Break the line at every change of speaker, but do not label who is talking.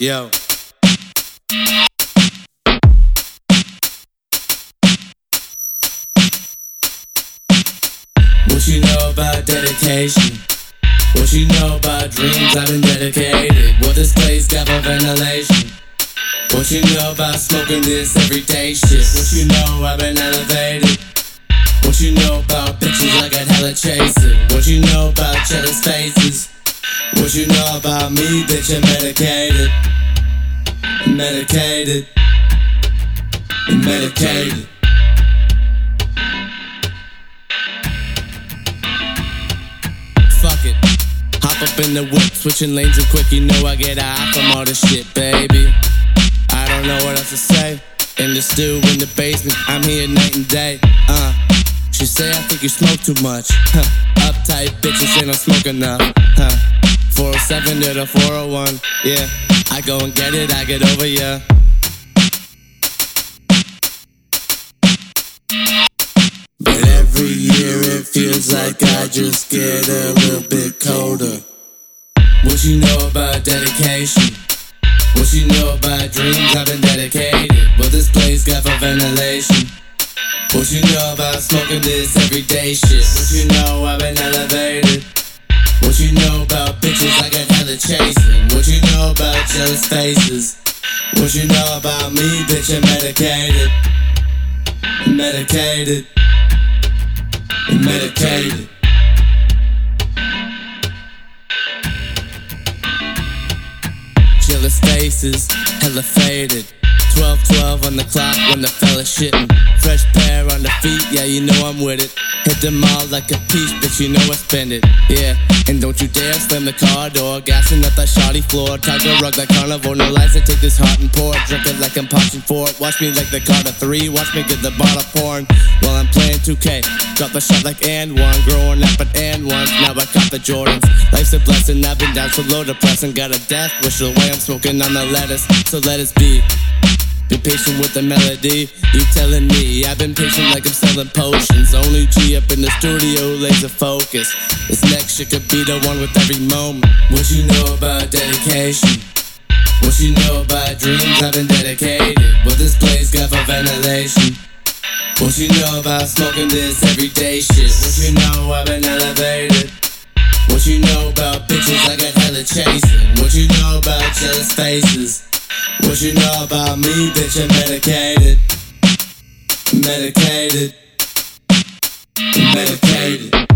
Yo. What you know about dedication? What you know about dreams I've been dedicated? What this place got for ventilation? What you know about smoking this everyday shit? What you know I've been elevated? What you know about bitches I got hella chasing? What you know about jealous faces? What you know about me, bitch? I'm medicated. Medicated. Medicated. Fuck it. Hop up in the whip, switching lanes real quick. You know I get high from all this shit, baby. I don't know what else to say. In the stew, in the basement, I'm here night and day. Uh, she say I think you smoke too much. Huh. Uptight bitches say I smoke enough. Huh. 407 to the 401. Yeah, I go and get it, I get over ya. But every year it feels like I just get a little bit colder. What you know about dedication? What you know about dreams I've been dedicated? What this place got for ventilation? What you know about smoking this everyday shit? What you know I've been elevated? What you know about bitches I got hella chasing? What you know about jealous faces? What you know about me, bitch? I'm medicated. Medicated. Medicated. Jealous faces, hella faded. 12 12 on the clock when the fella shitting. Fresh pair on the feet, yeah, you know I'm with it. Hit them all like a piece, but you know I spend it. Yeah, and don't you dare slam the car door. Gassing up that shoddy floor. Tiger rug like carnivore. No lies, I take this hot and pour. Drink it like I'm punching for it. Watch me like the Carter 3. Watch me get the bottle pouring while I'm playing 2K. Drop the shot like and one. Growing up at and one. Now I caught the Jordans. Life's a blessing. I've been down so low depressing. Got a death wish the way I'm smoking on the lettuce. So let us be. Be patient with the melody. You telling me I've been patient like I'm selling potions. Only G up in the studio, laser focus. This next shit could be the one with every moment. What you know about dedication? What you know about dreams I've been dedicated? What this place got for ventilation? What you know about smoking this everyday shit? What you know I've been elevated? What you know about bitches I got hella chasing? What you know about jealous faces? What you know about me, bitch? I'm medicated. Medicated. Medicated.